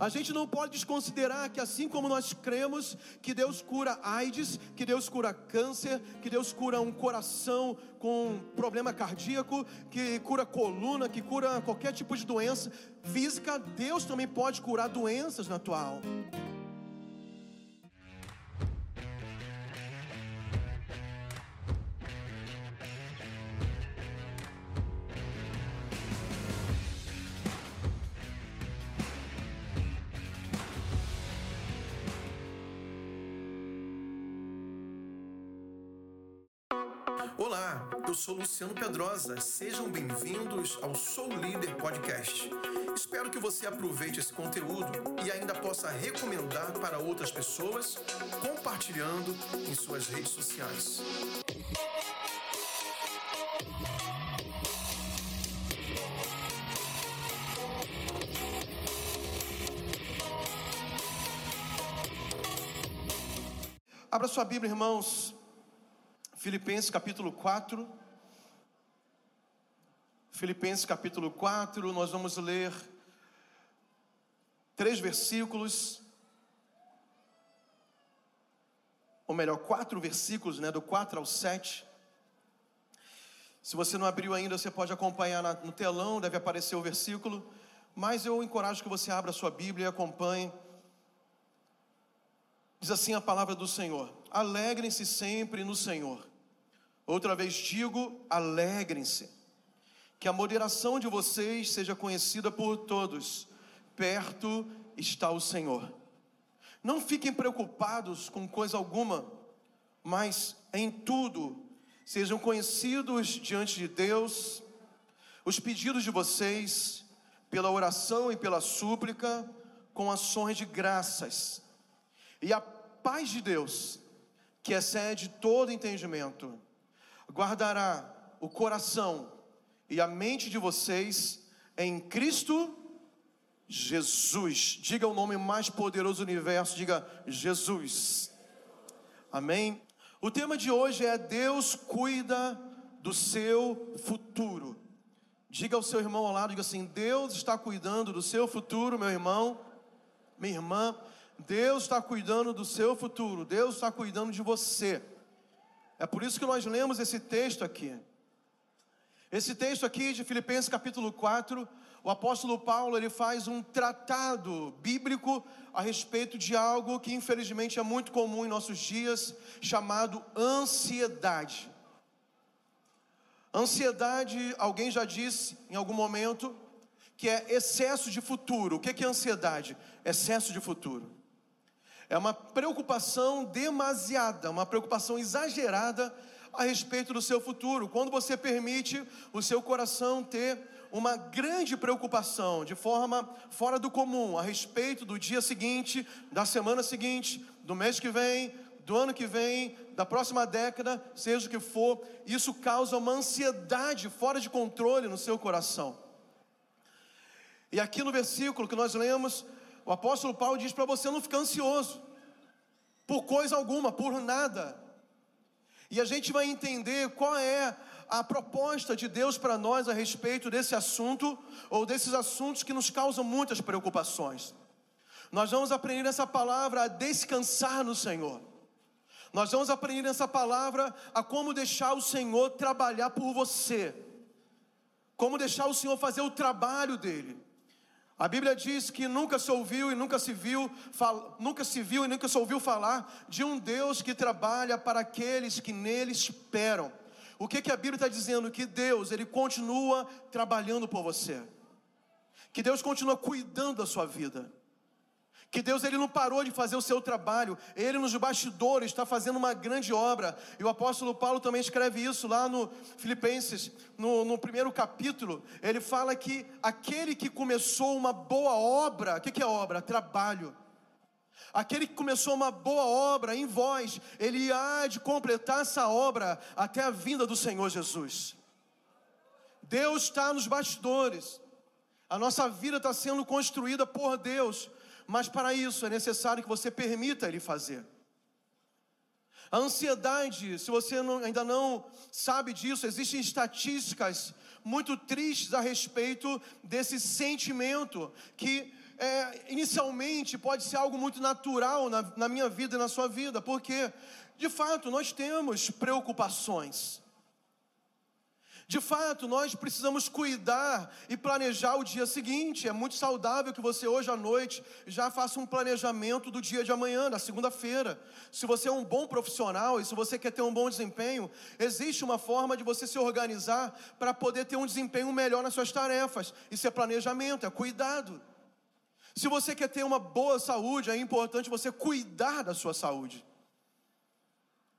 A gente não pode desconsiderar que assim como nós cremos que Deus cura AIDS, que Deus cura câncer, que Deus cura um coração com problema cardíaco, que cura coluna, que cura qualquer tipo de doença física, Deus também pode curar doenças na tua alma. Luciano Pedrosa. Sejam bem-vindos ao Sou Líder Podcast. Espero que você aproveite esse conteúdo e ainda possa recomendar para outras pessoas, compartilhando em suas redes sociais. Abra sua Bíblia, irmãos, Filipenses capítulo 4. Filipenses capítulo 4, nós vamos ler três versículos, ou melhor, quatro versículos, né, do 4 ao 7. Se você não abriu ainda, você pode acompanhar no telão, deve aparecer o versículo, mas eu encorajo que você abra a sua Bíblia e acompanhe. Diz assim a palavra do Senhor: Alegrem-se sempre no Senhor. Outra vez digo: alegrem-se. Que a moderação de vocês seja conhecida por todos. Perto está o Senhor. Não fiquem preocupados com coisa alguma, mas em tudo sejam conhecidos diante de Deus os pedidos de vocês, pela oração e pela súplica, com ações de graças. E a paz de Deus, que excede todo entendimento, guardará o coração e a mente de vocês em Cristo Jesus. Diga o nome mais poderoso do universo, diga Jesus. Amém. O tema de hoje é Deus cuida do seu futuro. Diga ao seu irmão ao lado, diga assim: Deus está cuidando do seu futuro, meu irmão, minha irmã. Deus está cuidando do seu futuro. Deus está cuidando de você. É por isso que nós lemos esse texto aqui. Esse texto aqui de Filipenses capítulo 4, o apóstolo Paulo ele faz um tratado bíblico a respeito de algo que infelizmente é muito comum em nossos dias, chamado ansiedade. Ansiedade, alguém já disse em algum momento, que é excesso de futuro. O que é ansiedade? Excesso de futuro. É uma preocupação demasiada, uma preocupação exagerada a respeito do seu futuro. Quando você permite o seu coração ter uma grande preocupação, de forma fora do comum, a respeito do dia seguinte, da semana seguinte, do mês que vem, do ano que vem, da próxima década, seja o que for, isso causa uma ansiedade fora de controle no seu coração. E aqui no versículo que nós lemos, o apóstolo Paulo diz para você não ficar ansioso, por coisa alguma, por nada. E a gente vai entender qual é a proposta de Deus para nós a respeito desse assunto, ou desses assuntos que nos causam muitas preocupações. Nós vamos aprender essa palavra a descansar no Senhor. Nós vamos aprender essa palavra a como deixar o Senhor trabalhar por você. Como deixar o Senhor fazer o trabalho dele. A Bíblia diz que nunca se ouviu e nunca se viu, fal, nunca se viu e nunca se ouviu falar de um Deus que trabalha para aqueles que nele esperam. O que, que a Bíblia está dizendo? Que Deus, Ele continua trabalhando por você. Que Deus continua cuidando da sua vida. Que Deus ele não parou de fazer o seu trabalho, ele nos bastidores está fazendo uma grande obra. E o apóstolo Paulo também escreve isso lá no Filipenses, no, no primeiro capítulo. Ele fala que aquele que começou uma boa obra, o que, que é obra? Trabalho. Aquele que começou uma boa obra em vós, ele há de completar essa obra até a vinda do Senhor Jesus. Deus está nos bastidores, a nossa vida está sendo construída por Deus mas para isso é necessário que você permita Ele fazer. A ansiedade, se você não, ainda não sabe disso, existem estatísticas muito tristes a respeito desse sentimento que é, inicialmente pode ser algo muito natural na, na minha vida e na sua vida, porque, de fato, nós temos preocupações. De fato, nós precisamos cuidar e planejar o dia seguinte. É muito saudável que você hoje à noite já faça um planejamento do dia de amanhã, da segunda-feira. Se você é um bom profissional e se você quer ter um bom desempenho, existe uma forma de você se organizar para poder ter um desempenho melhor nas suas tarefas. Isso é planejamento, é cuidado. Se você quer ter uma boa saúde, é importante você cuidar da sua saúde.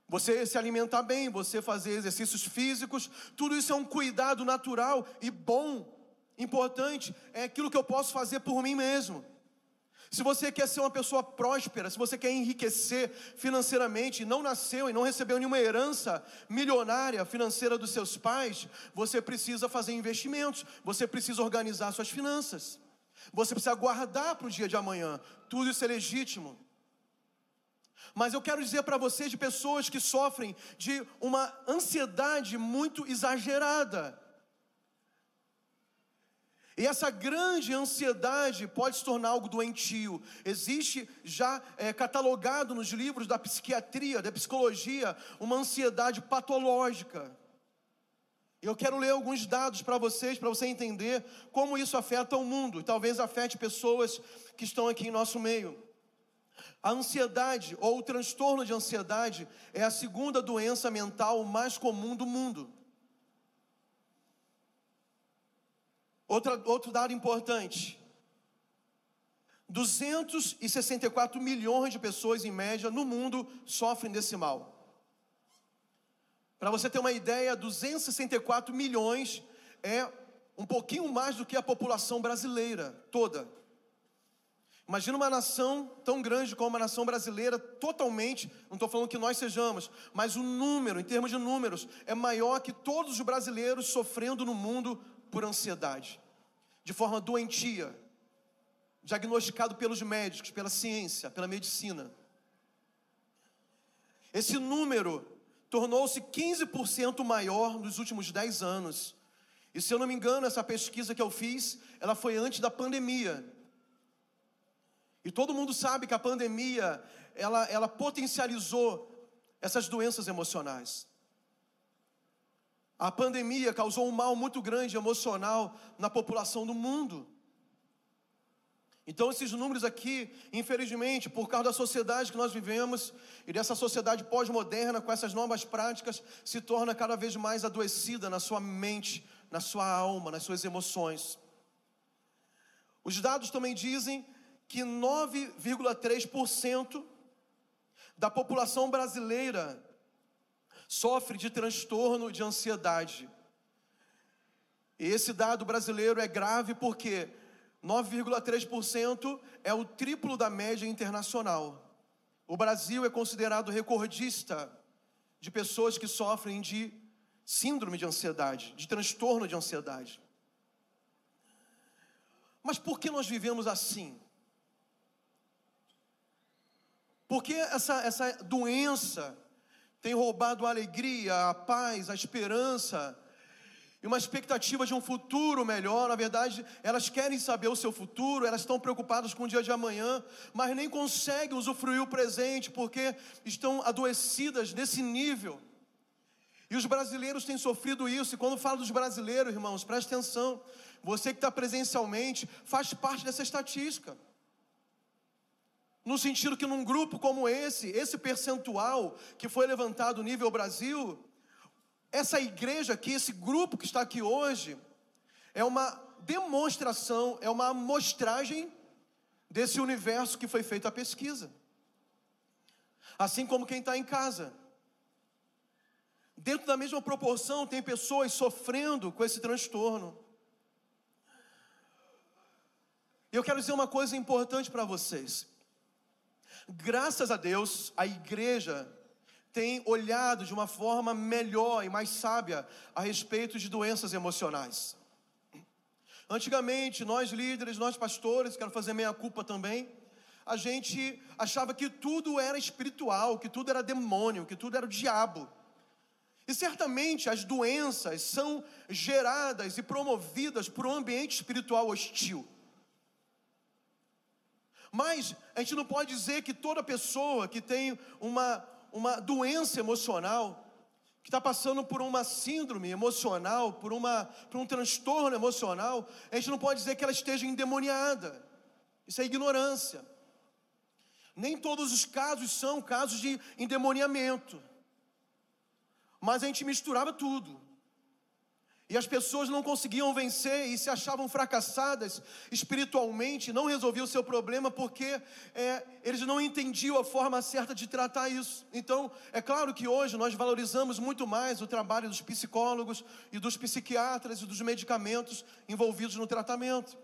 Você se alimentar bem, você fazer exercícios físicos, tudo isso é um cuidado natural e bom, importante, é aquilo que eu posso fazer por mim mesmo. Se você quer ser uma pessoa próspera, se você quer enriquecer financeiramente, não nasceu e não recebeu nenhuma herança milionária financeira dos seus pais, você precisa fazer investimentos, você precisa organizar suas finanças, você precisa guardar para o dia de amanhã, tudo isso é legítimo. Mas eu quero dizer para vocês de pessoas que sofrem de uma ansiedade muito exagerada. E essa grande ansiedade pode se tornar algo doentio. Existe já é, catalogado nos livros da psiquiatria, da psicologia, uma ansiedade patológica. Eu quero ler alguns dados para vocês, para você entender como isso afeta o mundo e talvez afete pessoas que estão aqui em nosso meio. A ansiedade ou o transtorno de ansiedade é a segunda doença mental mais comum do mundo. Outra, outro dado importante: 264 milhões de pessoas, em média, no mundo sofrem desse mal. Para você ter uma ideia, 264 milhões é um pouquinho mais do que a população brasileira toda. Imagina uma nação tão grande como a nação brasileira, totalmente, não estou falando que nós sejamos, mas o número, em termos de números, é maior que todos os brasileiros sofrendo no mundo por ansiedade, de forma doentia, diagnosticado pelos médicos, pela ciência, pela medicina. Esse número tornou-se 15% maior nos últimos 10 anos. E se eu não me engano, essa pesquisa que eu fiz, ela foi antes da pandemia. E todo mundo sabe que a pandemia, ela, ela potencializou essas doenças emocionais. A pandemia causou um mal muito grande emocional na população do mundo. Então, esses números aqui, infelizmente, por causa da sociedade que nós vivemos e dessa sociedade pós-moderna, com essas novas práticas, se torna cada vez mais adoecida na sua mente, na sua alma, nas suas emoções. Os dados também dizem que 9,3% da população brasileira sofre de transtorno de ansiedade. E esse dado brasileiro é grave porque 9,3% é o triplo da média internacional. O Brasil é considerado recordista de pessoas que sofrem de síndrome de ansiedade, de transtorno de ansiedade. Mas por que nós vivemos assim? Porque essa, essa doença tem roubado a alegria, a paz, a esperança e uma expectativa de um futuro melhor. Na verdade, elas querem saber o seu futuro, elas estão preocupadas com o dia de amanhã, mas nem conseguem usufruir o presente porque estão adoecidas nesse nível. E os brasileiros têm sofrido isso, e quando falo dos brasileiros, irmãos, preste atenção, você que está presencialmente faz parte dessa estatística. No sentido que num grupo como esse, esse percentual que foi levantado nível Brasil, essa igreja aqui, esse grupo que está aqui hoje, é uma demonstração, é uma amostragem desse universo que foi feita a pesquisa. Assim como quem está em casa. Dentro da mesma proporção, tem pessoas sofrendo com esse transtorno. Eu quero dizer uma coisa importante para vocês. Graças a Deus, a igreja tem olhado de uma forma melhor e mais sábia a respeito de doenças emocionais. Antigamente, nós líderes, nós pastores, quero fazer meia culpa também, a gente achava que tudo era espiritual, que tudo era demônio, que tudo era o diabo. E certamente as doenças são geradas e promovidas por um ambiente espiritual hostil. Mas a gente não pode dizer que toda pessoa que tem uma, uma doença emocional, que está passando por uma síndrome emocional, por, uma, por um transtorno emocional, a gente não pode dizer que ela esteja endemoniada. Isso é ignorância. Nem todos os casos são casos de endemoniamento. Mas a gente misturava tudo. E as pessoas não conseguiam vencer e se achavam fracassadas espiritualmente, não resolviam o seu problema porque é, eles não entendiam a forma certa de tratar isso. Então, é claro que hoje nós valorizamos muito mais o trabalho dos psicólogos e dos psiquiatras e dos medicamentos envolvidos no tratamento.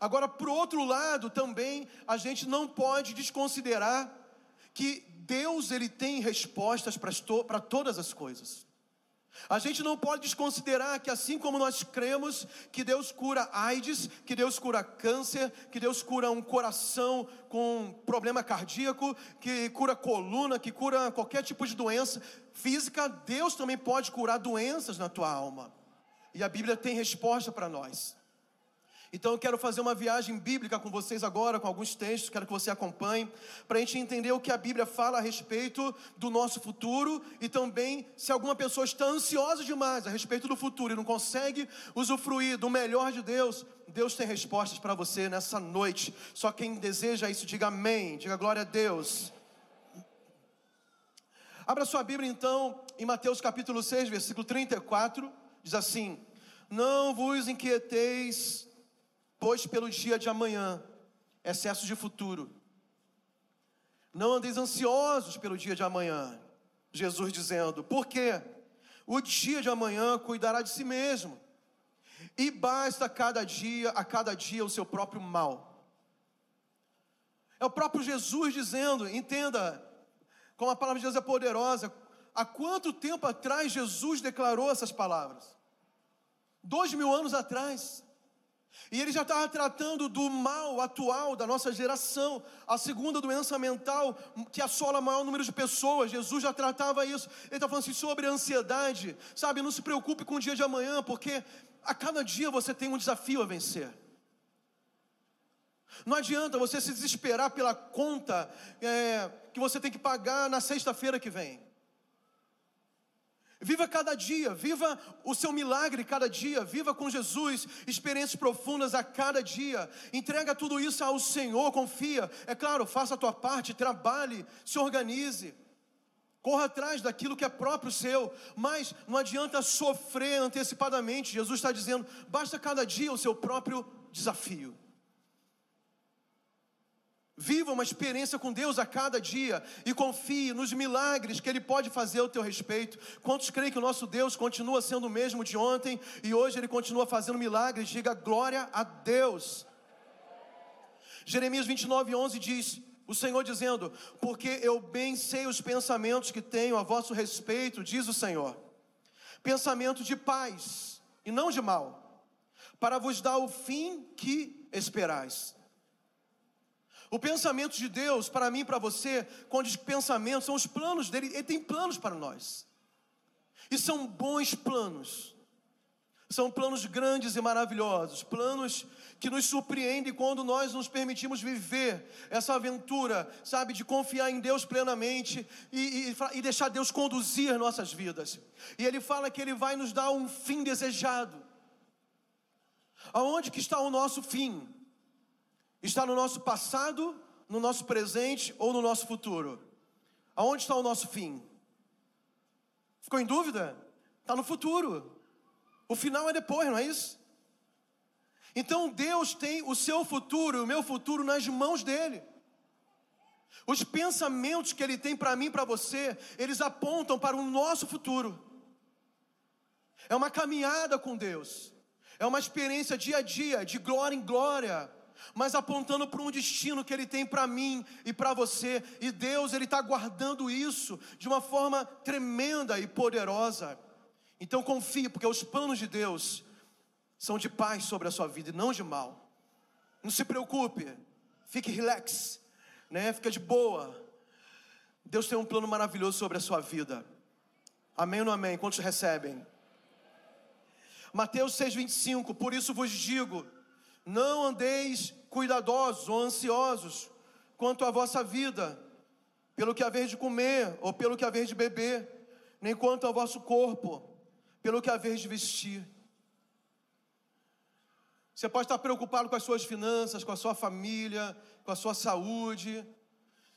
Agora, por outro lado, também a gente não pode desconsiderar que Deus ele tem respostas para todas as coisas. A gente não pode desconsiderar que assim como nós cremos que Deus cura AIDS, que Deus cura câncer, que Deus cura um coração com problema cardíaco, que cura coluna, que cura qualquer tipo de doença física, Deus também pode curar doenças na tua alma. E a Bíblia tem resposta para nós. Então eu quero fazer uma viagem bíblica com vocês agora, com alguns textos, quero que você acompanhe, para a gente entender o que a Bíblia fala a respeito do nosso futuro e também se alguma pessoa está ansiosa demais a respeito do futuro e não consegue usufruir do melhor de Deus, Deus tem respostas para você nessa noite. Só quem deseja isso, diga amém, diga glória a Deus. Abra sua Bíblia então em Mateus capítulo 6, versículo 34, diz assim: Não vos inquieteis pois pelo dia de amanhã, excesso de futuro. Não andeis ansiosos pelo dia de amanhã, Jesus dizendo, porque o dia de amanhã cuidará de si mesmo, e basta cada dia, a cada dia, o seu próprio mal. É o próprio Jesus dizendo, entenda, como a palavra de Deus é poderosa, há quanto tempo atrás Jesus declarou essas palavras? Dois mil anos atrás. E ele já estava tratando do mal atual da nossa geração, a segunda doença mental que assola o maior número de pessoas. Jesus já tratava isso. Ele está falando assim sobre ansiedade. Sabe, não se preocupe com o dia de amanhã, porque a cada dia você tem um desafio a vencer. Não adianta você se desesperar pela conta é, que você tem que pagar na sexta-feira que vem. Viva cada dia, viva o seu milagre cada dia, viva com Jesus experiências profundas a cada dia. Entrega tudo isso ao Senhor, confia. É claro, faça a tua parte, trabalhe, se organize. Corra atrás daquilo que é próprio seu, mas não adianta sofrer antecipadamente. Jesus está dizendo: basta cada dia o seu próprio desafio. Viva uma experiência com Deus a cada dia e confie nos milagres que Ele pode fazer ao teu respeito. Quantos creem que o nosso Deus continua sendo o mesmo de ontem e hoje Ele continua fazendo milagres? Diga glória a Deus. Jeremias 29, 11 diz: O Senhor dizendo: Porque eu bem sei os pensamentos que tenho a vosso respeito, diz o Senhor, pensamento de paz e não de mal, para vos dar o fim que esperais. O pensamento de Deus, para mim e para você, quando diz pensamento, são os planos dele, ele tem planos para nós. E são bons planos. São planos grandes e maravilhosos, planos que nos surpreendem quando nós nos permitimos viver essa aventura, sabe, de confiar em Deus plenamente e, e, e deixar Deus conduzir nossas vidas. E Ele fala que Ele vai nos dar um fim desejado. Aonde que está o nosso fim? Está no nosso passado, no nosso presente ou no nosso futuro? Aonde está o nosso fim? Ficou em dúvida? Está no futuro. O final é depois, não é isso? Então Deus tem o seu futuro e o meu futuro nas mãos dele. Os pensamentos que ele tem para mim e para você, eles apontam para o nosso futuro. É uma caminhada com Deus. É uma experiência dia a dia, de glória em glória mas apontando para um destino que Ele tem para mim e para você. E Deus, Ele está guardando isso de uma forma tremenda e poderosa. Então confie, porque os planos de Deus são de paz sobre a sua vida e não de mal. Não se preocupe, fique relax, né? Fica de boa. Deus tem um plano maravilhoso sobre a sua vida. Amém ou não amém? Quantos recebem? Mateus 6,25, por isso vos digo Não andeis cuidadosos ou ansiosos quanto à vossa vida, pelo que haver de comer ou pelo que haver de beber, nem quanto ao vosso corpo, pelo que haver de vestir. Você pode estar preocupado com as suas finanças, com a sua família, com a sua saúde,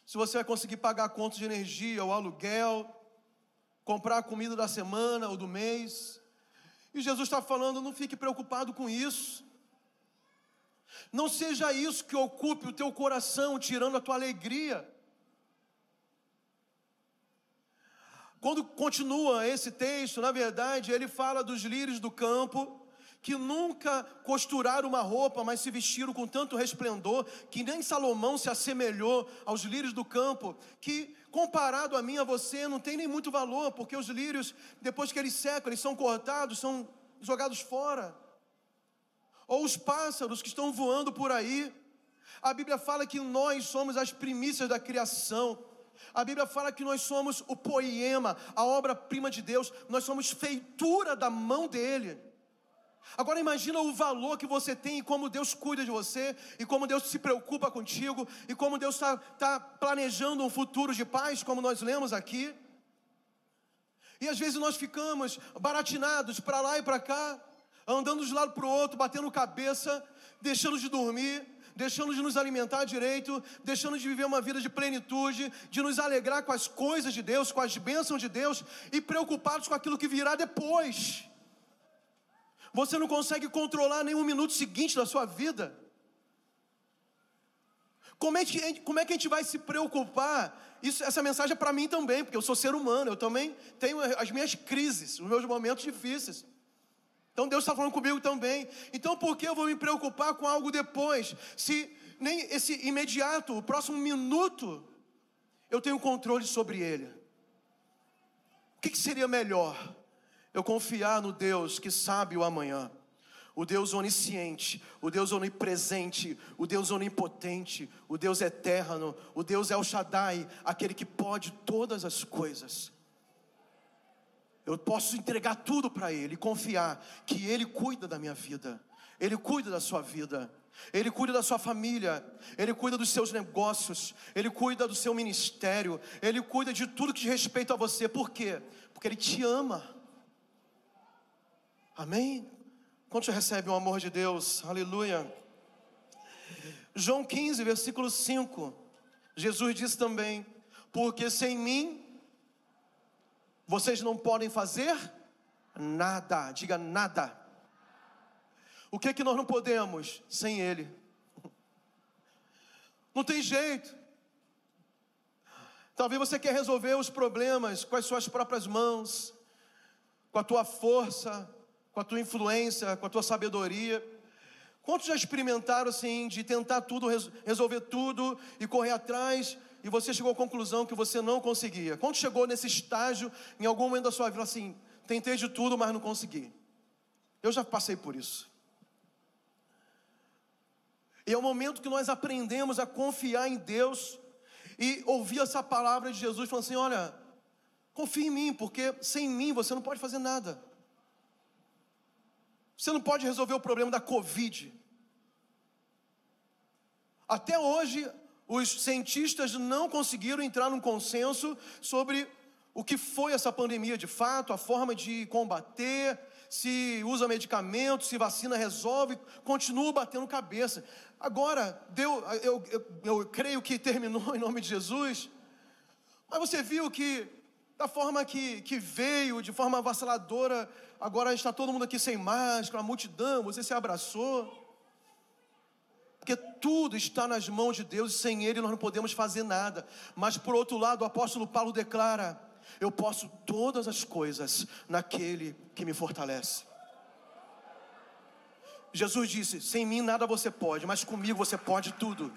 se você vai conseguir pagar a conta de energia, o aluguel, comprar a comida da semana ou do mês. E Jesus está falando: não fique preocupado com isso. Não seja isso que ocupe o teu coração, tirando a tua alegria. Quando continua esse texto, na verdade, ele fala dos lírios do campo, que nunca costuraram uma roupa, mas se vestiram com tanto resplendor, que nem Salomão se assemelhou aos lírios do campo, que comparado a mim, a você, não tem nem muito valor, porque os lírios, depois que eles secam, eles são cortados, são jogados fora. Ou os pássaros que estão voando por aí. A Bíblia fala que nós somos as primícias da criação. A Bíblia fala que nós somos o poema, a obra-prima de Deus, nós somos feitura da mão dele. Agora imagina o valor que você tem e como Deus cuida de você, e como Deus se preocupa contigo, e como Deus está tá planejando um futuro de paz, como nós lemos aqui. E às vezes nós ficamos baratinados para lá e para cá, andando de lado para o outro, batendo cabeça, deixando de dormir, deixando de nos alimentar direito, deixando de viver uma vida de plenitude, de nos alegrar com as coisas de Deus, com as bênçãos de Deus e preocupados com aquilo que virá depois. Você não consegue controlar nenhum minuto seguinte da sua vida. Como é, que, como é que a gente vai se preocupar? Isso, essa mensagem é para mim também, porque eu sou ser humano, eu também tenho as minhas crises, os meus momentos difíceis. Então Deus está falando comigo também. Então por que eu vou me preocupar com algo depois? Se nem esse imediato, o próximo minuto, eu tenho controle sobre ele. O que, que seria melhor? Eu confiar no Deus que sabe o amanhã o Deus onisciente, o Deus onipresente, o Deus onipotente, o Deus eterno, o Deus El Shaddai, aquele que pode todas as coisas. Eu posso entregar tudo para Ele confiar que Ele cuida da minha vida, Ele cuida da sua vida. Ele cuida da sua família, Ele cuida dos seus negócios, Ele cuida do seu ministério, Ele cuida de tudo que diz respeito a você. Por quê? Porque Ele te ama. Amém? Quantos recebem o amor de Deus? Aleluia. João 15, versículo 5. Jesus disse também: Porque sem mim vocês não podem fazer nada. Diga nada. O que é que nós não podemos sem Ele? Não tem jeito. Talvez você quer resolver os problemas com as suas próprias mãos, com a tua força, com a tua influência, com a tua sabedoria. Quantos já experimentaram assim de tentar tudo, resolver tudo e correr atrás e você chegou à conclusão que você não conseguia? Quantos chegou nesse estágio em algum momento da sua vida assim, tentei de tudo, mas não consegui? Eu já passei por isso. E é o momento que nós aprendemos a confiar em Deus e ouvir essa palavra de Jesus falando assim: olha, confie em mim, porque sem mim você não pode fazer nada. Você não pode resolver o problema da Covid. Até hoje, os cientistas não conseguiram entrar num consenso sobre o que foi essa pandemia de fato, a forma de combater, se usa medicamento, se vacina resolve, continua batendo cabeça. Agora, deu, eu, eu, eu creio que terminou em nome de Jesus, mas você viu que, da forma que, que veio, de forma avassaladora, agora está todo mundo aqui sem máscara, a multidão, você se abraçou. Porque tudo está nas mãos de Deus e sem Ele nós não podemos fazer nada. Mas por outro lado, o apóstolo Paulo declara: Eu posso todas as coisas naquele que me fortalece. Jesus disse: Sem mim nada você pode, mas comigo você pode tudo.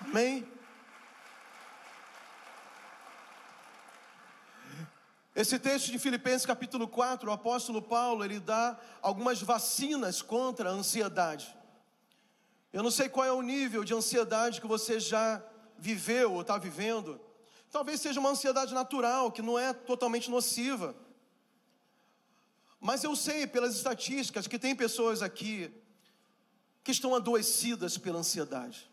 Amém? Esse texto de Filipenses capítulo 4, o apóstolo Paulo, ele dá algumas vacinas contra a ansiedade. Eu não sei qual é o nível de ansiedade que você já viveu ou está vivendo. Talvez seja uma ansiedade natural, que não é totalmente nociva. Mas eu sei pelas estatísticas que tem pessoas aqui que estão adoecidas pela ansiedade.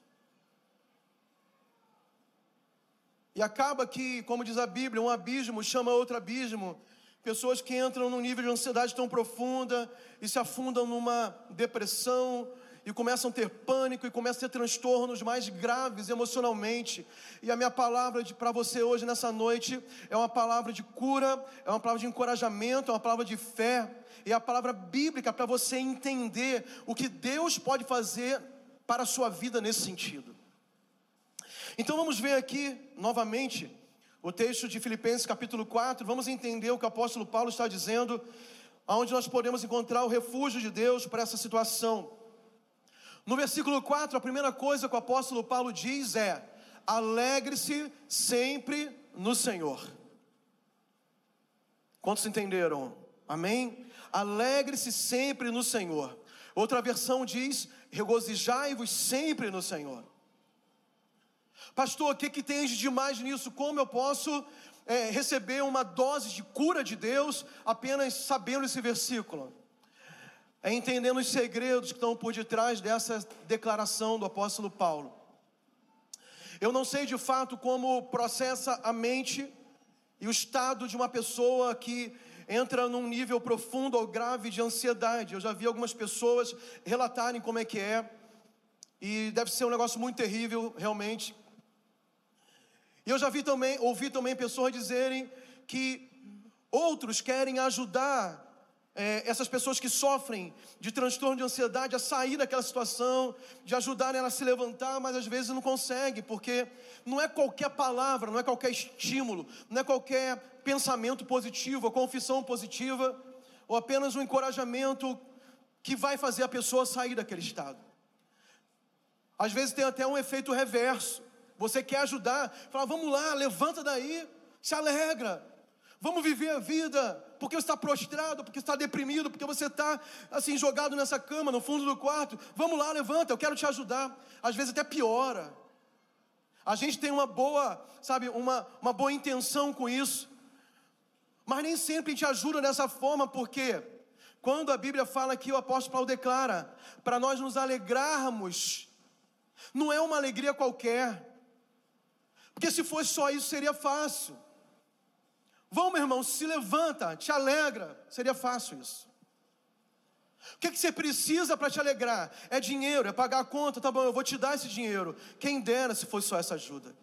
E acaba que, como diz a Bíblia, um abismo chama outro abismo. Pessoas que entram num nível de ansiedade tão profunda e se afundam numa depressão, e começam a ter pânico e começam a ter transtornos mais graves emocionalmente. E a minha palavra para você hoje, nessa noite, é uma palavra de cura, é uma palavra de encorajamento, é uma palavra de fé, é a palavra bíblica para você entender o que Deus pode fazer para a sua vida nesse sentido. Então vamos ver aqui novamente o texto de Filipenses capítulo 4, vamos entender o que o apóstolo Paulo está dizendo, aonde nós podemos encontrar o refúgio de Deus para essa situação. No versículo 4, a primeira coisa que o apóstolo Paulo diz é: alegre-se sempre no Senhor. Quantos entenderam? Amém? Alegre-se sempre no Senhor. Outra versão diz: regozijai-vos sempre no Senhor. Pastor, o que, que tem de demais nisso? Como eu posso é, receber uma dose de cura de Deus apenas sabendo esse versículo? É entendendo os segredos que estão por detrás dessa declaração do apóstolo Paulo. Eu não sei de fato como processa a mente e o estado de uma pessoa que entra num nível profundo ou grave de ansiedade. Eu já vi algumas pessoas relatarem como é que é, e deve ser um negócio muito terrível, realmente. E eu já vi também, ouvi também pessoas dizerem que outros querem ajudar é, essas pessoas que sofrem de transtorno de ansiedade a sair daquela situação, de ajudarem ela a se levantar, mas às vezes não consegue, porque não é qualquer palavra, não é qualquer estímulo, não é qualquer pensamento positivo, ou confissão positiva, ou apenas um encorajamento que vai fazer a pessoa sair daquele estado. Às vezes tem até um efeito reverso. Você quer ajudar, fala, vamos lá, levanta daí, se alegra, vamos viver a vida, porque você está prostrado, porque está deprimido, porque você está assim jogado nessa cama no fundo do quarto. Vamos lá, levanta, eu quero te ajudar. Às vezes até piora. A gente tem uma boa, sabe, uma, uma boa intenção com isso, mas nem sempre gente ajuda dessa forma, porque quando a Bíblia fala que o apóstolo Paulo declara para nós nos alegrarmos, não é uma alegria qualquer, porque se fosse só isso seria fácil. Vamos, meu irmão, se levanta, te alegra. Seria fácil isso. O que, é que você precisa para te alegrar? É dinheiro, é pagar a conta, tá bom, eu vou te dar esse dinheiro. Quem dera se fosse só essa ajuda.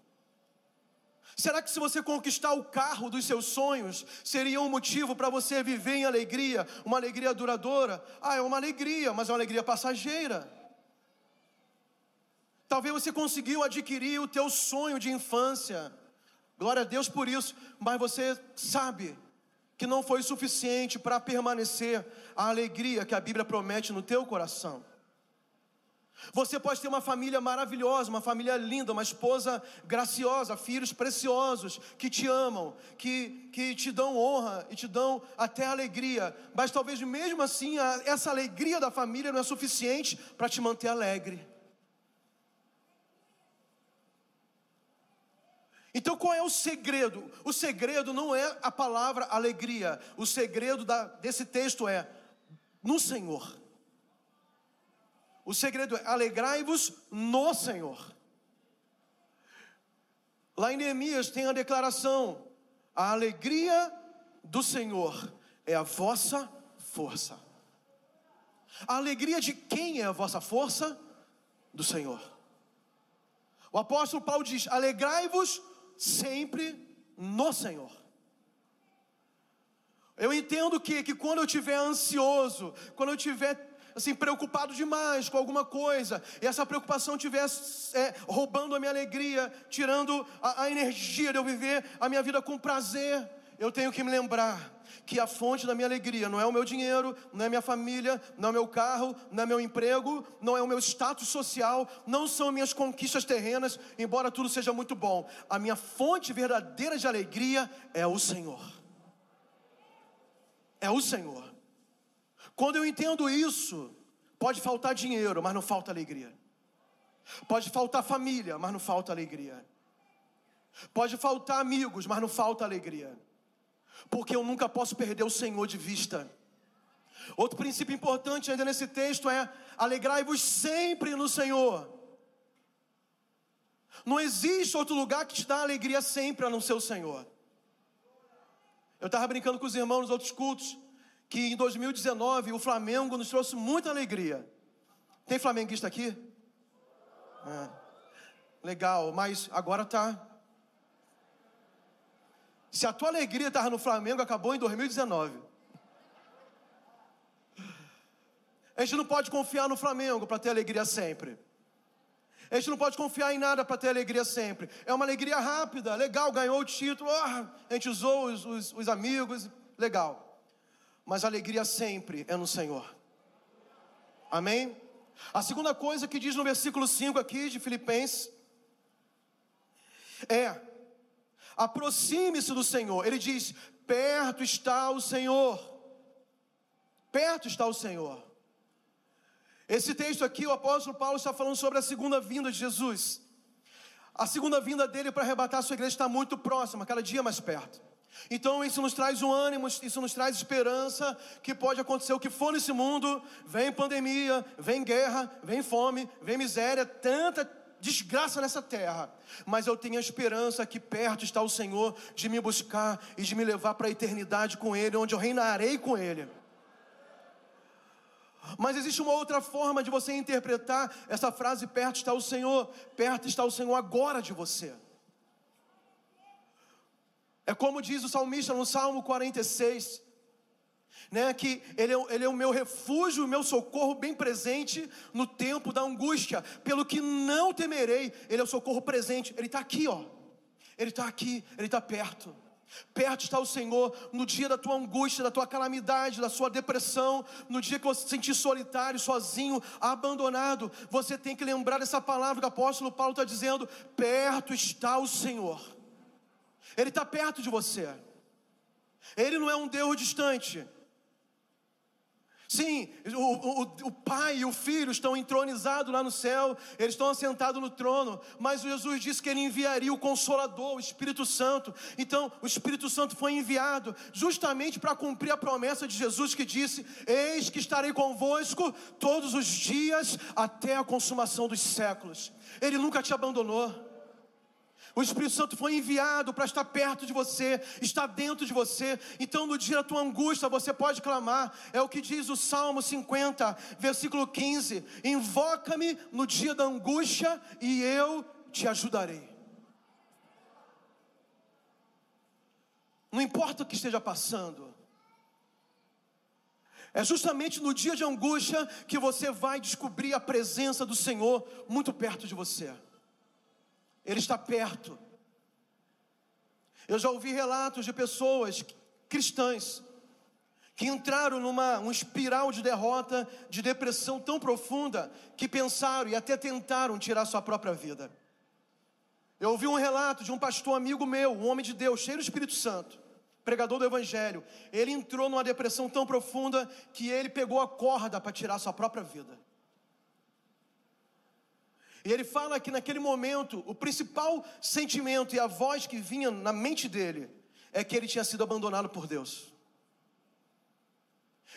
Será que se você conquistar o carro dos seus sonhos, seria um motivo para você viver em alegria, uma alegria duradoura? Ah, é uma alegria, mas é uma alegria passageira. Talvez você conseguiu adquirir o teu sonho de infância. Glória a Deus por isso, mas você sabe que não foi suficiente para permanecer a alegria que a Bíblia promete no teu coração. Você pode ter uma família maravilhosa, uma família linda, uma esposa graciosa, filhos preciosos que te amam, que, que te dão honra e te dão até alegria, mas talvez mesmo assim essa alegria da família não é suficiente para te manter alegre. Então qual é o segredo? O segredo não é a palavra alegria. O segredo da, desse texto é no Senhor. O segredo é alegrai-vos no Senhor. Lá em Neemias tem a declaração: a alegria do Senhor é a vossa força. A alegria de quem é a vossa força? Do Senhor. O apóstolo Paulo diz: alegrai-vos sempre no Senhor. Eu entendo que, que quando eu estiver ansioso, quando eu estiver assim preocupado demais com alguma coisa, e essa preocupação estiver é, roubando a minha alegria, tirando a, a energia de eu viver a minha vida com prazer, eu tenho que me lembrar que a fonte da minha alegria não é o meu dinheiro, não é minha família, não é meu carro, não é meu emprego, não é o meu status social, não são minhas conquistas terrenas, embora tudo seja muito bom. A minha fonte verdadeira de alegria é o Senhor. É o Senhor. Quando eu entendo isso, pode faltar dinheiro, mas não falta alegria. Pode faltar família, mas não falta alegria. Pode faltar amigos, mas não falta alegria porque eu nunca posso perder o Senhor de vista. Outro princípio importante ainda nesse texto é: alegrai-vos sempre no Senhor. Não existe outro lugar que te dá alegria sempre a não ser o Senhor. Eu estava brincando com os irmãos nos outros cultos que em 2019 o Flamengo nos trouxe muita alegria. Tem flamenguista aqui? É. Legal, mas agora tá. Se a tua alegria estava no Flamengo, acabou em 2019. A gente não pode confiar no Flamengo para ter alegria sempre. A gente não pode confiar em nada para ter alegria sempre. É uma alegria rápida, legal, ganhou o título, oh, a gente usou os, os, os amigos, legal. Mas a alegria sempre é no Senhor. Amém? A segunda coisa que diz no versículo 5 aqui de Filipenses é: aproxime-se do Senhor. Ele diz: perto está o Senhor. Perto está o Senhor. Esse texto aqui, o apóstolo Paulo está falando sobre a segunda vinda de Jesus. A segunda vinda dele para arrebatar a sua igreja está muito próxima, cada dia mais perto. Então isso nos traz um ânimo, isso nos traz esperança que pode acontecer o que for nesse mundo. Vem pandemia, vem guerra, vem fome, vem miséria, tanta desgraça nessa terra. Mas eu tenho a esperança que perto está o Senhor de me buscar e de me levar para a eternidade com Ele, onde eu reinarei com Ele. Mas existe uma outra forma de você interpretar essa frase: perto está o Senhor, perto está o Senhor agora de você. É como diz o salmista no Salmo 46, né, que ele é, ele é o meu refúgio, o meu socorro bem presente no tempo da angústia, pelo que não temerei, ele é o socorro presente, ele está aqui, ó, ele está aqui, ele está perto. Perto está o Senhor no dia da tua angústia, da tua calamidade, da sua depressão, no dia que você se sentir solitário, sozinho, abandonado. Você tem que lembrar dessa palavra que o apóstolo Paulo está dizendo: perto está o Senhor. Ele está perto de você. Ele não é um Deus distante. Sim, o, o, o, Pai e o Filho estão entronizados lá no céu, eles estão assentados no trono, mas Jesus disse que ele enviaria o Consolador, o Espírito Santo. Então, o Espírito Santo foi enviado justamente para cumprir a promessa de Jesus que disse: Eis que estarei convosco todos os dias até a consumação dos séculos. Ele nunca te abandonou. O Espírito Santo foi enviado para estar perto de você, estar dentro de você. Então, no dia da tua angústia, você pode clamar. É o que diz o Salmo 50, versículo 15: Invoca-me no dia da angústia e eu te ajudarei. Não importa o que esteja passando, é justamente no dia de angústia que você vai descobrir a presença do Senhor muito perto de você. Ele está perto. Eu já ouvi relatos de pessoas cristãs que entraram numa um espiral de derrota, de depressão tão profunda que pensaram e até tentaram tirar sua própria vida. Eu ouvi um relato de um pastor amigo meu, um homem de Deus, cheio do Espírito Santo, pregador do Evangelho. Ele entrou numa depressão tão profunda que ele pegou a corda para tirar sua própria vida. E ele fala que naquele momento, o principal sentimento e a voz que vinha na mente dele é que ele tinha sido abandonado por Deus.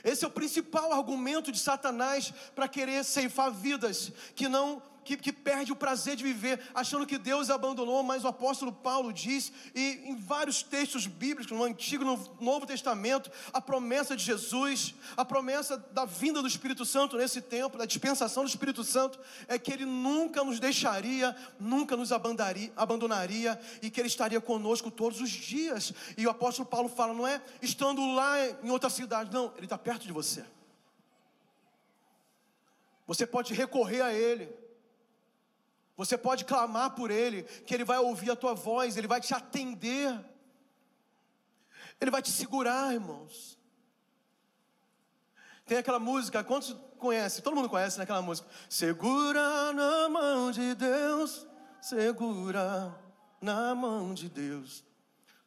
Esse é o principal argumento de Satanás para querer ceifar vidas que não que, que perde o prazer de viver, achando que Deus abandonou, mas o apóstolo Paulo diz, e em vários textos bíblicos, no Antigo e no Novo Testamento, a promessa de Jesus, a promessa da vinda do Espírito Santo nesse tempo, da dispensação do Espírito Santo, é que Ele nunca nos deixaria, nunca nos abandonaria, e que Ele estaria conosco todos os dias. E o apóstolo Paulo fala, não é estando lá em outra cidade, não, Ele está perto de você. Você pode recorrer a Ele. Você pode clamar por Ele, que Ele vai ouvir a tua voz, Ele vai te atender, Ele vai te segurar, irmãos. Tem aquela música, quantos conhecem? Todo mundo conhece né, música. Segura na mão de Deus, segura na mão de Deus,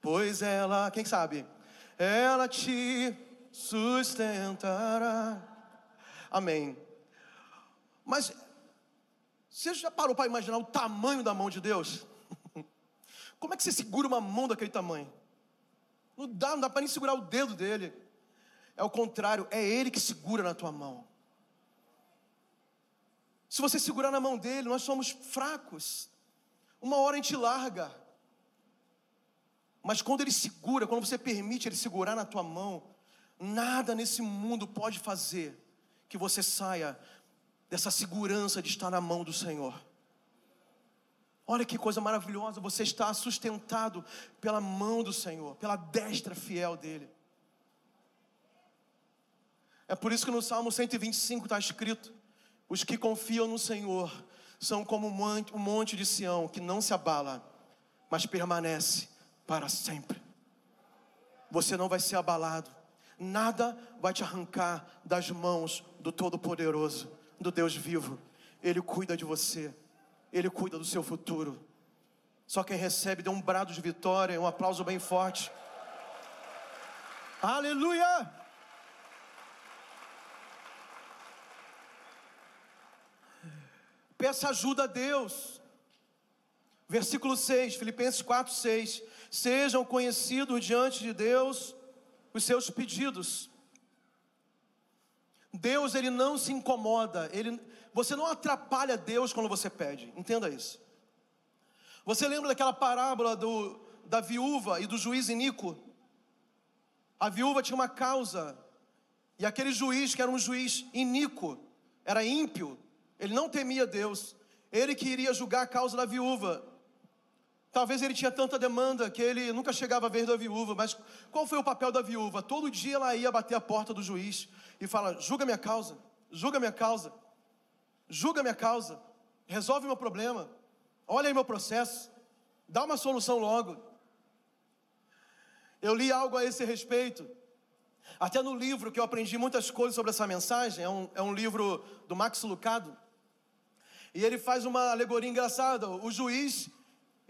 pois ela, quem sabe? Ela te sustentará. Amém. Mas você já parou para imaginar o tamanho da mão de Deus? Como é que você segura uma mão daquele tamanho? Não dá, não dá para nem segurar o dedo dele. é o contrário, é Ele que segura na tua mão. Se você segurar na mão dele, nós somos fracos. Uma hora a gente larga. Mas quando ele segura, quando você permite ele segurar na tua mão, nada nesse mundo pode fazer que você saia dessa segurança de estar na mão do Senhor. Olha que coisa maravilhosa, você está sustentado pela mão do Senhor, pela destra fiel dele. É por isso que no Salmo 125 está escrito: os que confiam no Senhor são como um monte de Sião que não se abala, mas permanece para sempre. Você não vai ser abalado, nada vai te arrancar das mãos do Todo-Poderoso, do Deus vivo. Ele cuida de você, ele cuida do seu futuro. Só quem recebe dê um brado de vitória, um aplauso bem forte. Aleluia! Peça ajuda a Deus. Versículo 6, Filipenses 4, 6. Sejam conhecidos diante de Deus os seus pedidos. Deus, ele não se incomoda, ele, você não atrapalha Deus quando você pede, entenda isso. Você lembra daquela parábola do, da viúva e do juiz Inico? A viúva tinha uma causa, e aquele juiz, que era um juiz iníquo, era ímpio, ele não temia Deus. Ele que iria julgar a causa da viúva. Talvez ele tinha tanta demanda que ele nunca chegava a ver da viúva, mas qual foi o papel da viúva? Todo dia ela ia bater a porta do juiz e fala: julga minha causa, julga minha causa, julga minha causa, resolve meu problema, olha aí meu processo, dá uma solução logo. Eu li algo a esse respeito, até no livro que eu aprendi muitas coisas sobre essa mensagem, é um, é um livro do Max Lucado. E ele faz uma alegoria engraçada. O juiz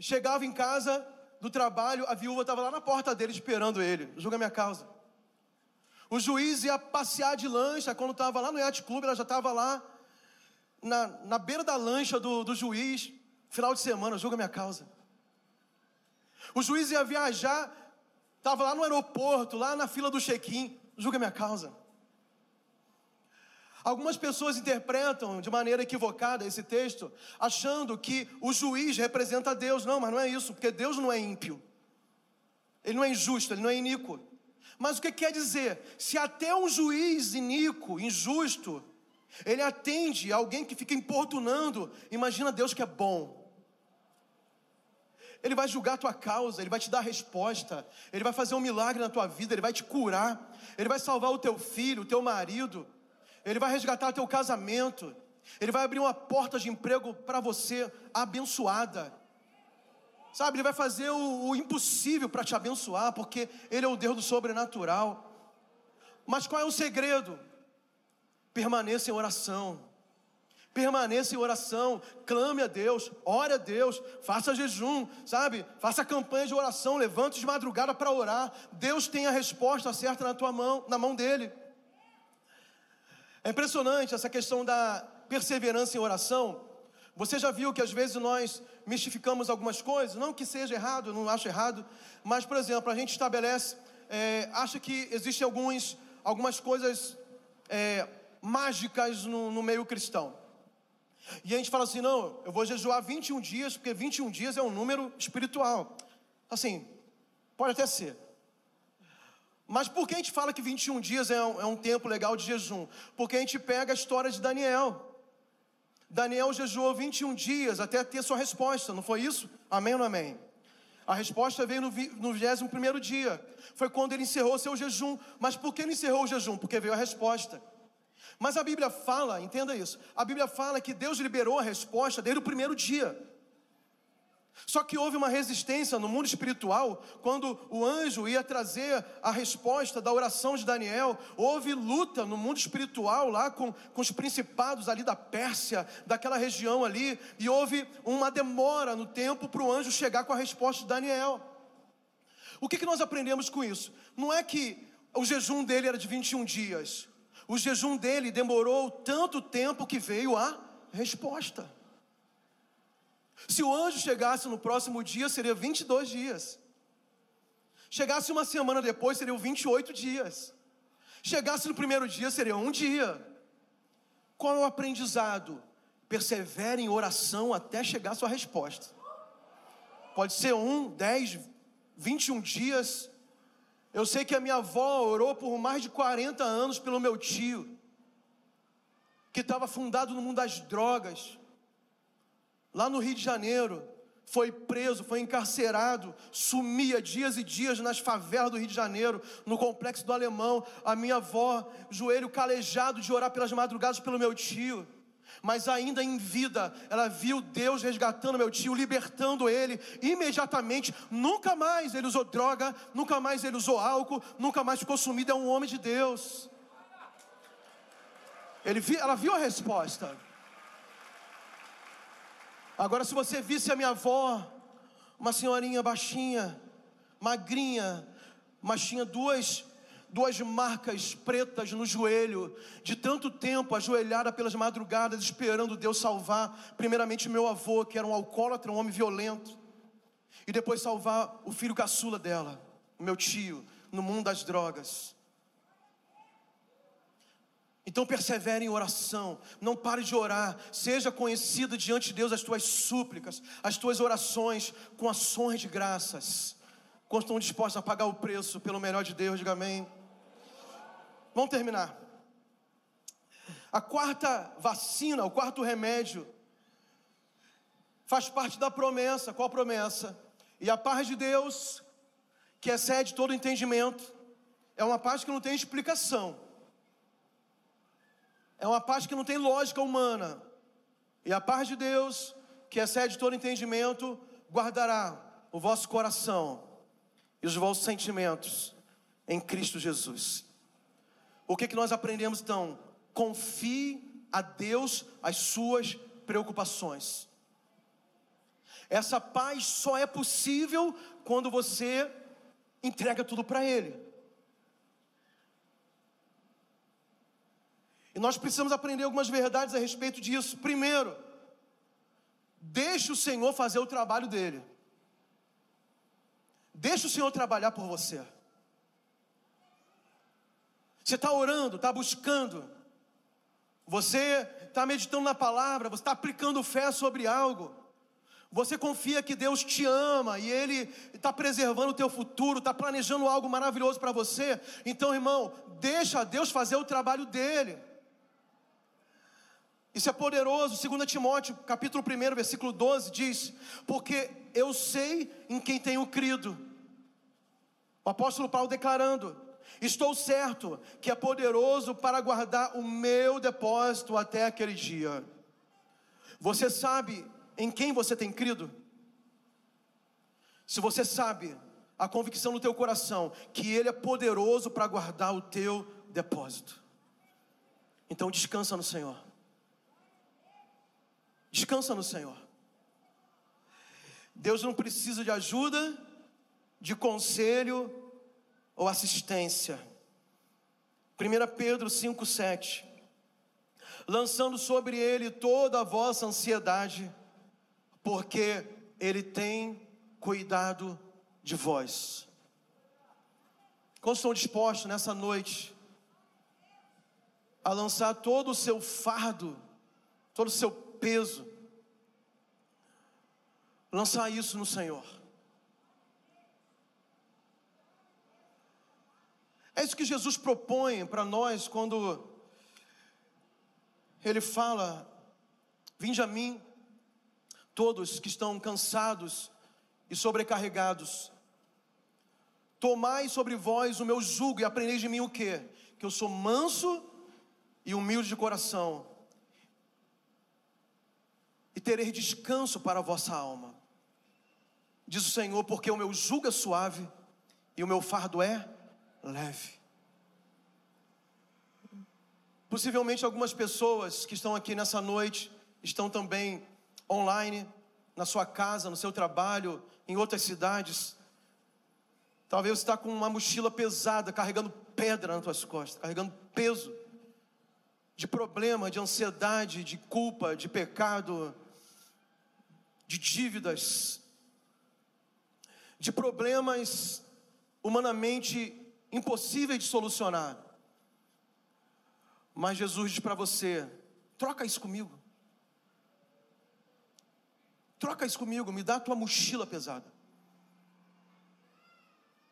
chegava em casa do trabalho, a viúva estava lá na porta dele esperando ele. Julga minha causa. O juiz ia passear de lancha, quando estava lá no Yacht Club, ela já estava lá na, na beira da lancha do, do juiz, final de semana, julga minha causa. O juiz ia viajar, estava lá no aeroporto, lá na fila do check-in, julga minha causa. Algumas pessoas interpretam de maneira equivocada esse texto, achando que o juiz representa Deus. Não, mas não é isso, porque Deus não é ímpio. Ele não é injusto, ele não é iníquo. Mas o que quer dizer? Se até um juiz iníquo, injusto, ele atende alguém que fica importunando, imagina Deus que é bom. Ele vai julgar a tua causa, ele vai te dar resposta, ele vai fazer um milagre na tua vida, ele vai te curar, ele vai salvar o teu filho, o teu marido. Ele vai resgatar teu casamento. Ele vai abrir uma porta de emprego para você abençoada. Sabe, ele vai fazer o, o impossível para te abençoar, porque ele é o Deus do sobrenatural. Mas qual é o segredo? Permaneça em oração. Permaneça em oração, clame a Deus, ore a Deus, faça jejum, sabe? Faça campanha de oração, levante de madrugada para orar. Deus tem a resposta certa na tua mão, na mão dele. É impressionante essa questão da perseverança em oração. Você já viu que às vezes nós mistificamos algumas coisas, não que seja errado, não acho errado, mas, por exemplo, a gente estabelece, é, acha que existem alguns, algumas coisas é, mágicas no, no meio cristão. E a gente fala assim: não, eu vou jejuar 21 dias, porque 21 dias é um número espiritual. Assim, pode até ser. Mas por que a gente fala que 21 dias é um, é um tempo legal de jejum? Porque a gente pega a história de Daniel. Daniel jejuou 21 dias até ter sua resposta, não foi isso? Amém ou não amém? A resposta veio no, no 21 dia. Foi quando ele encerrou seu jejum. Mas por que ele encerrou o jejum? Porque veio a resposta. Mas a Bíblia fala, entenda isso, a Bíblia fala que Deus liberou a resposta desde o primeiro dia. Só que houve uma resistência no mundo espiritual, quando o anjo ia trazer a resposta da oração de Daniel, houve luta no mundo espiritual lá com, com os principados ali da Pérsia, daquela região ali, e houve uma demora no tempo para o anjo chegar com a resposta de Daniel. O que, que nós aprendemos com isso? Não é que o jejum dele era de 21 dias, o jejum dele demorou tanto tempo que veio a resposta. Se o anjo chegasse no próximo dia, seria 22 dias. Chegasse uma semana depois, seriam 28 dias. Chegasse no primeiro dia, seria um dia. Qual é o aprendizado? Persevere em oração até chegar a sua resposta. Pode ser um, dez, vinte e um dias. Eu sei que a minha avó orou por mais de 40 anos pelo meu tio, que estava fundado no mundo das drogas, lá no Rio de Janeiro foi preso, foi encarcerado, sumia dias e dias nas favelas do Rio de Janeiro, no complexo do Alemão. A minha avó, joelho calejado de orar pelas madrugadas pelo meu tio. Mas ainda em vida, ela viu Deus resgatando meu tio, libertando ele imediatamente. Nunca mais ele usou droga, nunca mais ele usou álcool, nunca mais ficou sumido. É um homem de Deus. Ele, ela viu a resposta. Agora, se você visse a minha avó, uma senhorinha baixinha, magrinha, mas tinha duas, duas marcas pretas no joelho, de tanto tempo ajoelhada pelas madrugadas, esperando Deus salvar, primeiramente meu avô, que era um alcoólatra, um homem violento, e depois salvar o filho caçula dela, meu tio, no mundo das drogas. Então persevere em oração, não pare de orar, seja conhecido diante de Deus as tuas súplicas, as tuas orações com ações de graças. Quando estão dispostos a pagar o preço pelo melhor de Deus, diga amém. Vamos terminar. A quarta vacina, o quarto remédio, faz parte da promessa. Qual promessa? E a paz de Deus, que excede todo entendimento, é uma paz que não tem explicação é uma paz que não tem lógica humana. E a paz de Deus, que excede todo entendimento, guardará o vosso coração e os vossos sentimentos em Cristo Jesus. O que, que nós aprendemos então? Confie a Deus as suas preocupações. Essa paz só é possível quando você entrega tudo para Ele. Nós precisamos aprender algumas verdades a respeito disso. Primeiro, deixe o Senhor fazer o trabalho dele. Deixe o Senhor trabalhar por você. Você está orando, está buscando, você está meditando na palavra, você está aplicando fé sobre algo. Você confia que Deus te ama e Ele está preservando o teu futuro, está planejando algo maravilhoso para você. Então, irmão, deixa Deus fazer o trabalho dele. Isso é poderoso. 2 Timóteo, capítulo 1, versículo 12 diz: "Porque eu sei em quem tenho crido". O apóstolo Paulo declarando: "Estou certo que é poderoso para guardar o meu depósito até aquele dia". Você sabe em quem você tem crido? Se você sabe a convicção no teu coração que ele é poderoso para guardar o teu depósito. Então descansa no Senhor. Descansa no Senhor. Deus não precisa de ajuda, de conselho ou assistência. 1 Pedro 5,7 Lançando sobre ele toda a vossa ansiedade, porque ele tem cuidado de vós. Como estão dispostos nessa noite a lançar todo o seu fardo, todo o seu peso. Lançar isso no Senhor. É isso que Jesus propõe para nós quando Ele fala: Vinde a mim, todos que estão cansados e sobrecarregados. Tomai sobre vós o meu jugo e aprendeis de mim o que? Que eu sou manso e humilde de coração, e tereis descanso para a vossa alma. Diz o Senhor, porque o meu jugo é suave e o meu fardo é leve. Possivelmente algumas pessoas que estão aqui nessa noite estão também online, na sua casa, no seu trabalho, em outras cidades. Talvez você está com uma mochila pesada, carregando pedra nas tuas costas, carregando peso de problema, de ansiedade, de culpa, de pecado, de dívidas, de problemas humanamente impossíveis de solucionar. Mas Jesus diz para você: troca isso comigo. Troca isso comigo, me dá a tua mochila pesada.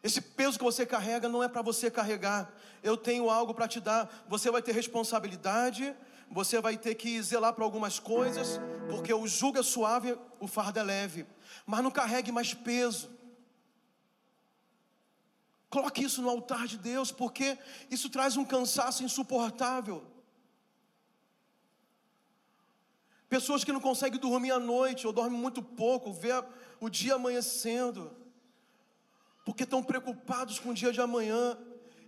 Esse peso que você carrega não é para você carregar. Eu tenho algo para te dar. Você vai ter responsabilidade, você vai ter que zelar para algumas coisas, porque o jugo é suave, o fardo é leve. Mas não carregue mais peso. Coloque isso no altar de Deus, porque isso traz um cansaço insuportável. Pessoas que não conseguem dormir à noite, ou dormem muito pouco, vê o dia amanhecendo, porque estão preocupados com o dia de amanhã.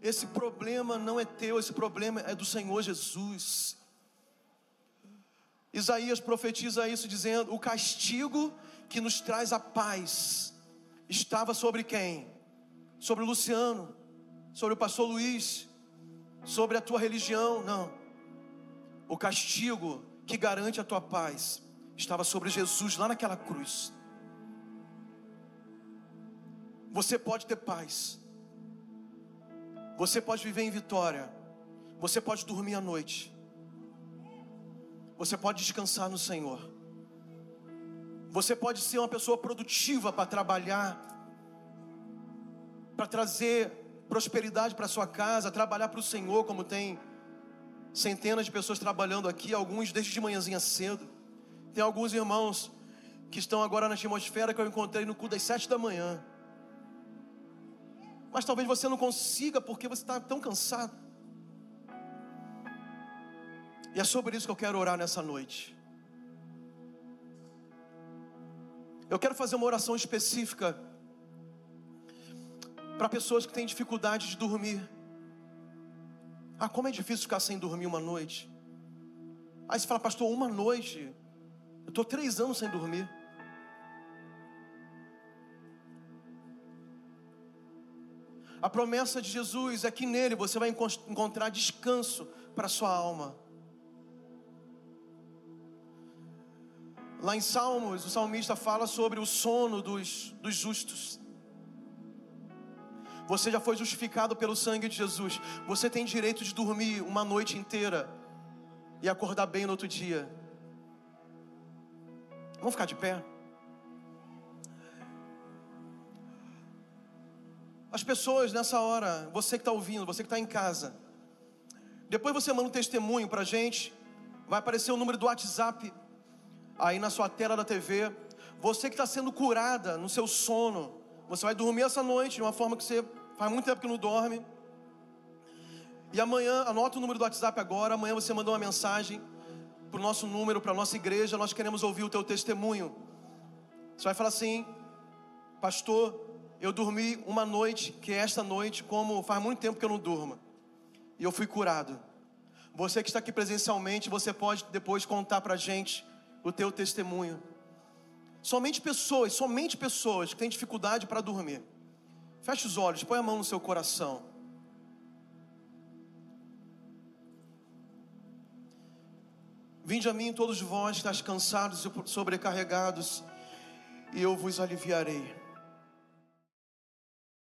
Esse problema não é teu, esse problema é do Senhor Jesus. Isaías profetiza isso dizendo: o castigo que nos traz a paz estava sobre quem? sobre Luciano, sobre o pastor Luiz, sobre a tua religião, não. O castigo que garante a tua paz estava sobre Jesus lá naquela cruz. Você pode ter paz, você pode viver em vitória, você pode dormir à noite, você pode descansar no Senhor, você pode ser uma pessoa produtiva para trabalhar, para trazer prosperidade para sua casa, trabalhar para o Senhor, como tem centenas de pessoas trabalhando aqui, alguns desde de manhãzinha cedo. Tem alguns irmãos que estão agora na atmosfera que eu encontrei no culto das sete da manhã. Mas talvez você não consiga porque você está tão cansado. E é sobre isso que eu quero orar nessa noite. Eu quero fazer uma oração específica para pessoas que têm dificuldade de dormir. Ah, como é difícil ficar sem dormir uma noite. Aí você fala, pastor, uma noite. Eu estou três anos sem dormir. A promessa de Jesus é que nele você vai encontrar descanso para sua alma. Lá em Salmos, o salmista fala sobre o sono dos, dos justos. Você já foi justificado pelo sangue de Jesus. Você tem direito de dormir uma noite inteira e acordar bem no outro dia. Vamos ficar de pé? As pessoas nessa hora, você que está ouvindo, você que está em casa, depois você manda um testemunho para a gente, vai aparecer o número do WhatsApp aí na sua tela da TV. Você que está sendo curada no seu sono, você vai dormir essa noite de uma forma que você Faz muito tempo que não dorme. E amanhã, anota o número do WhatsApp agora. Amanhã você manda uma mensagem para o nosso número, para a nossa igreja. Nós queremos ouvir o teu testemunho. Você vai falar assim, pastor, eu dormi uma noite, que é esta noite, como faz muito tempo que eu não durmo. E eu fui curado. Você que está aqui presencialmente, você pode depois contar para a gente o teu testemunho. Somente pessoas, somente pessoas que têm dificuldade para dormir. Feche os olhos, põe a mão no seu coração. Vinde a mim todos vós que estáis cansados e sobrecarregados, e eu vos aliviarei.